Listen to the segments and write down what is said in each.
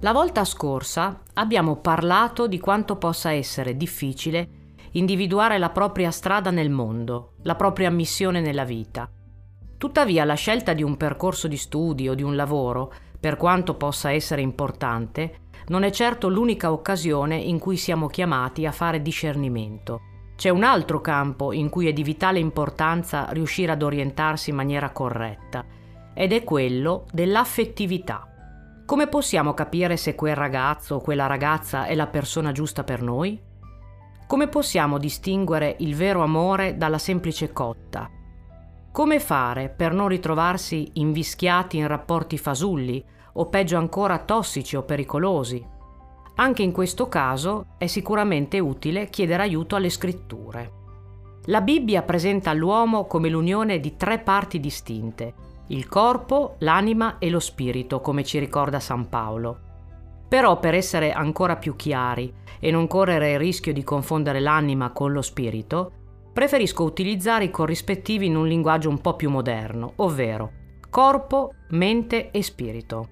La volta scorsa abbiamo parlato di quanto possa essere difficile individuare la propria strada nel mondo, la propria missione nella vita. Tuttavia la scelta di un percorso di studi o di un lavoro, per quanto possa essere importante, non è certo l'unica occasione in cui siamo chiamati a fare discernimento. C'è un altro campo in cui è di vitale importanza riuscire ad orientarsi in maniera corretta, ed è quello dell'affettività. Come possiamo capire se quel ragazzo o quella ragazza è la persona giusta per noi? Come possiamo distinguere il vero amore dalla semplice cotta? Come fare per non ritrovarsi invischiati in rapporti fasulli o peggio ancora tossici o pericolosi? Anche in questo caso è sicuramente utile chiedere aiuto alle scritture. La Bibbia presenta l'uomo come l'unione di tre parti distinte, il corpo, l'anima e lo spirito, come ci ricorda San Paolo. Però per essere ancora più chiari e non correre il rischio di confondere l'anima con lo spirito, preferisco utilizzare i corrispettivi in un linguaggio un po' più moderno, ovvero corpo, mente e spirito.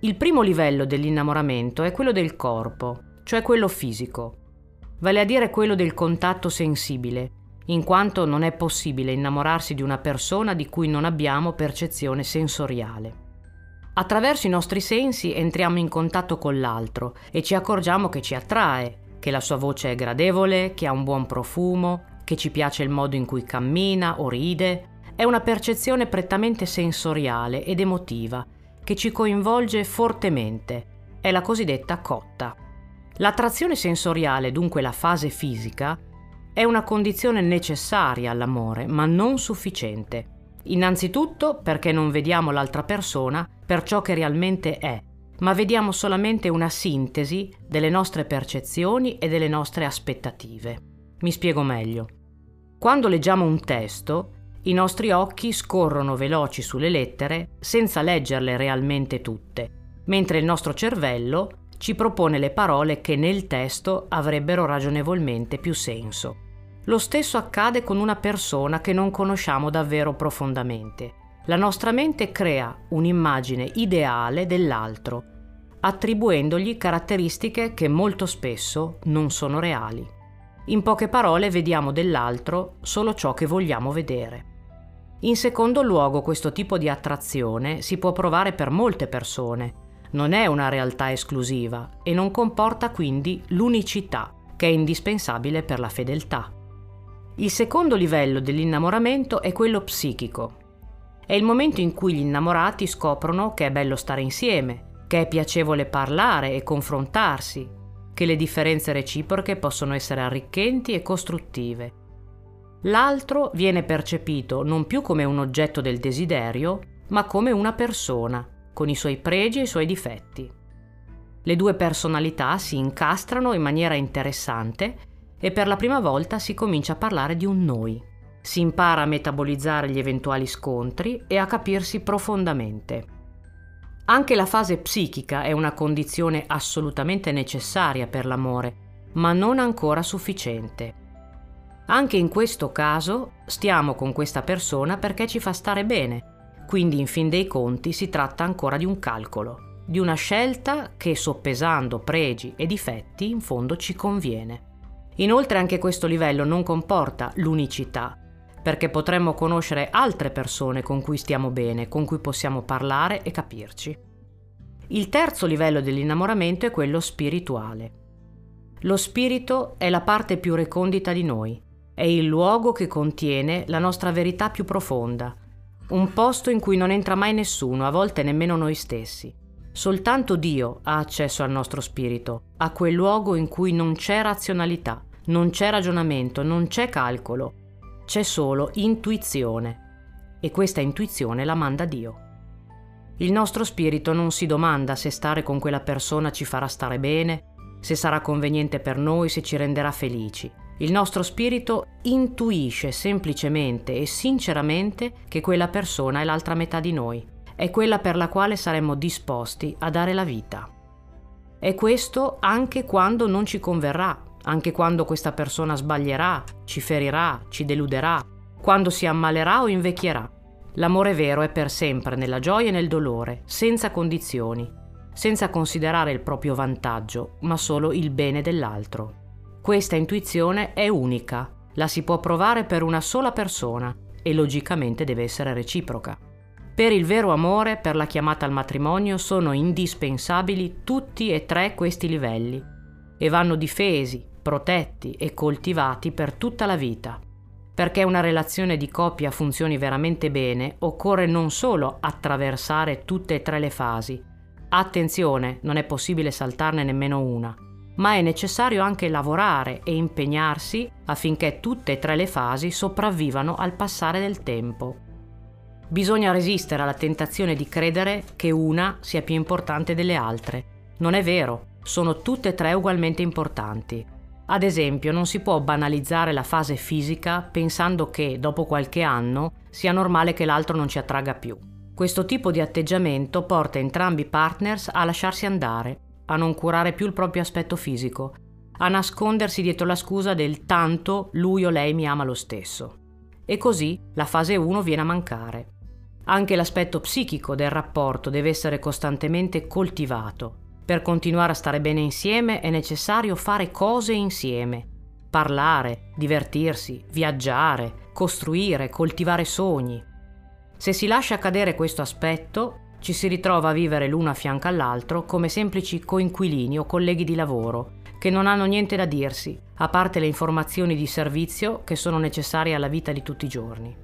Il primo livello dell'innamoramento è quello del corpo, cioè quello fisico, vale a dire quello del contatto sensibile, in quanto non è possibile innamorarsi di una persona di cui non abbiamo percezione sensoriale. Attraverso i nostri sensi entriamo in contatto con l'altro e ci accorgiamo che ci attrae, che la sua voce è gradevole, che ha un buon profumo, che ci piace il modo in cui cammina o ride. È una percezione prettamente sensoriale ed emotiva che ci coinvolge fortemente. È la cosiddetta cotta. L'attrazione sensoriale, dunque la fase fisica, è una condizione necessaria all'amore, ma non sufficiente. Innanzitutto perché non vediamo l'altra persona per ciò che realmente è, ma vediamo solamente una sintesi delle nostre percezioni e delle nostre aspettative. Mi spiego meglio. Quando leggiamo un testo, i nostri occhi scorrono veloci sulle lettere senza leggerle realmente tutte, mentre il nostro cervello ci propone le parole che nel testo avrebbero ragionevolmente più senso. Lo stesso accade con una persona che non conosciamo davvero profondamente. La nostra mente crea un'immagine ideale dell'altro, attribuendogli caratteristiche che molto spesso non sono reali. In poche parole vediamo dell'altro solo ciò che vogliamo vedere. In secondo luogo questo tipo di attrazione si può provare per molte persone, non è una realtà esclusiva e non comporta quindi l'unicità che è indispensabile per la fedeltà. Il secondo livello dell'innamoramento è quello psichico. È il momento in cui gli innamorati scoprono che è bello stare insieme, che è piacevole parlare e confrontarsi, che le differenze reciproche possono essere arricchenti e costruttive. L'altro viene percepito non più come un oggetto del desiderio, ma come una persona, con i suoi pregi e i suoi difetti. Le due personalità si incastrano in maniera interessante e per la prima volta si comincia a parlare di un noi. Si impara a metabolizzare gli eventuali scontri e a capirsi profondamente. Anche la fase psichica è una condizione assolutamente necessaria per l'amore, ma non ancora sufficiente. Anche in questo caso stiamo con questa persona perché ci fa stare bene, quindi in fin dei conti si tratta ancora di un calcolo, di una scelta che soppesando pregi e difetti in fondo ci conviene. Inoltre anche questo livello non comporta l'unicità, perché potremmo conoscere altre persone con cui stiamo bene, con cui possiamo parlare e capirci. Il terzo livello dell'innamoramento è quello spirituale. Lo spirito è la parte più recondita di noi, è il luogo che contiene la nostra verità più profonda, un posto in cui non entra mai nessuno, a volte nemmeno noi stessi. Soltanto Dio ha accesso al nostro spirito, a quel luogo in cui non c'è razionalità, non c'è ragionamento, non c'è calcolo, c'è solo intuizione. E questa intuizione la manda Dio. Il nostro spirito non si domanda se stare con quella persona ci farà stare bene, se sarà conveniente per noi, se ci renderà felici. Il nostro spirito intuisce semplicemente e sinceramente che quella persona è l'altra metà di noi, è quella per la quale saremmo disposti a dare la vita. E questo anche quando non ci converrà, anche quando questa persona sbaglierà, ci ferirà, ci deluderà, quando si ammalerà o invecchierà. L'amore vero è per sempre nella gioia e nel dolore, senza condizioni, senza considerare il proprio vantaggio, ma solo il bene dell'altro. Questa intuizione è unica, la si può provare per una sola persona e logicamente deve essere reciproca. Per il vero amore, per la chiamata al matrimonio, sono indispensabili tutti e tre questi livelli e vanno difesi, protetti e coltivati per tutta la vita. Perché una relazione di coppia funzioni veramente bene, occorre non solo attraversare tutte e tre le fasi. Attenzione, non è possibile saltarne nemmeno una, ma è necessario anche lavorare e impegnarsi affinché tutte e tre le fasi sopravvivano al passare del tempo. Bisogna resistere alla tentazione di credere che una sia più importante delle altre. Non è vero, sono tutte e tre ugualmente importanti. Ad esempio, non si può banalizzare la fase fisica pensando che, dopo qualche anno, sia normale che l'altro non ci attragga più. Questo tipo di atteggiamento porta entrambi i partners a lasciarsi andare, a non curare più il proprio aspetto fisico, a nascondersi dietro la scusa del tanto lui o lei mi ama lo stesso. E così la fase 1 viene a mancare. Anche l'aspetto psichico del rapporto deve essere costantemente coltivato, per continuare a stare bene insieme è necessario fare cose insieme. Parlare, divertirsi, viaggiare, costruire, coltivare sogni. Se si lascia cadere questo aspetto, ci si ritrova a vivere l'uno a fianco all'altro come semplici coinquilini o colleghi di lavoro, che non hanno niente da dirsi, a parte le informazioni di servizio che sono necessarie alla vita di tutti i giorni.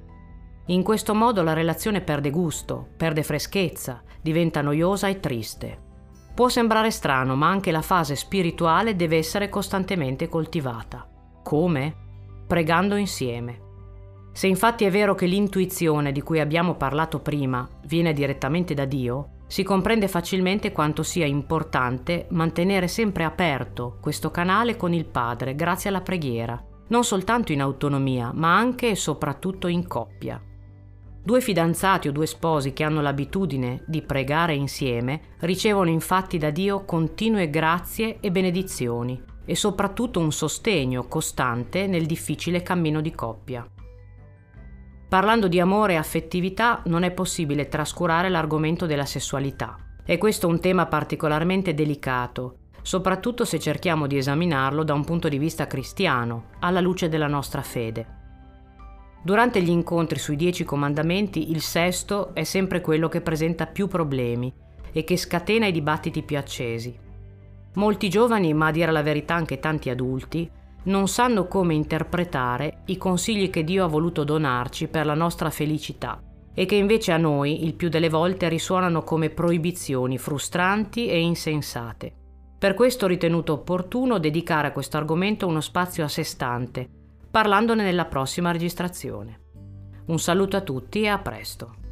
In questo modo la relazione perde gusto, perde freschezza, diventa noiosa e triste. Può sembrare strano, ma anche la fase spirituale deve essere costantemente coltivata. Come? Pregando insieme. Se infatti è vero che l'intuizione di cui abbiamo parlato prima viene direttamente da Dio, si comprende facilmente quanto sia importante mantenere sempre aperto questo canale con il Padre grazie alla preghiera, non soltanto in autonomia, ma anche e soprattutto in coppia. Due fidanzati o due sposi che hanno l'abitudine di pregare insieme ricevono infatti da Dio continue grazie e benedizioni e soprattutto un sostegno costante nel difficile cammino di coppia. Parlando di amore e affettività non è possibile trascurare l'argomento della sessualità. E questo è un tema particolarmente delicato, soprattutto se cerchiamo di esaminarlo da un punto di vista cristiano, alla luce della nostra fede. Durante gli incontri sui dieci comandamenti il sesto è sempre quello che presenta più problemi e che scatena i dibattiti più accesi. Molti giovani, ma a dire la verità anche tanti adulti, non sanno come interpretare i consigli che Dio ha voluto donarci per la nostra felicità e che invece a noi il più delle volte risuonano come proibizioni frustranti e insensate. Per questo ho ritenuto opportuno dedicare a questo argomento uno spazio a sé stante parlandone nella prossima registrazione. Un saluto a tutti e a presto.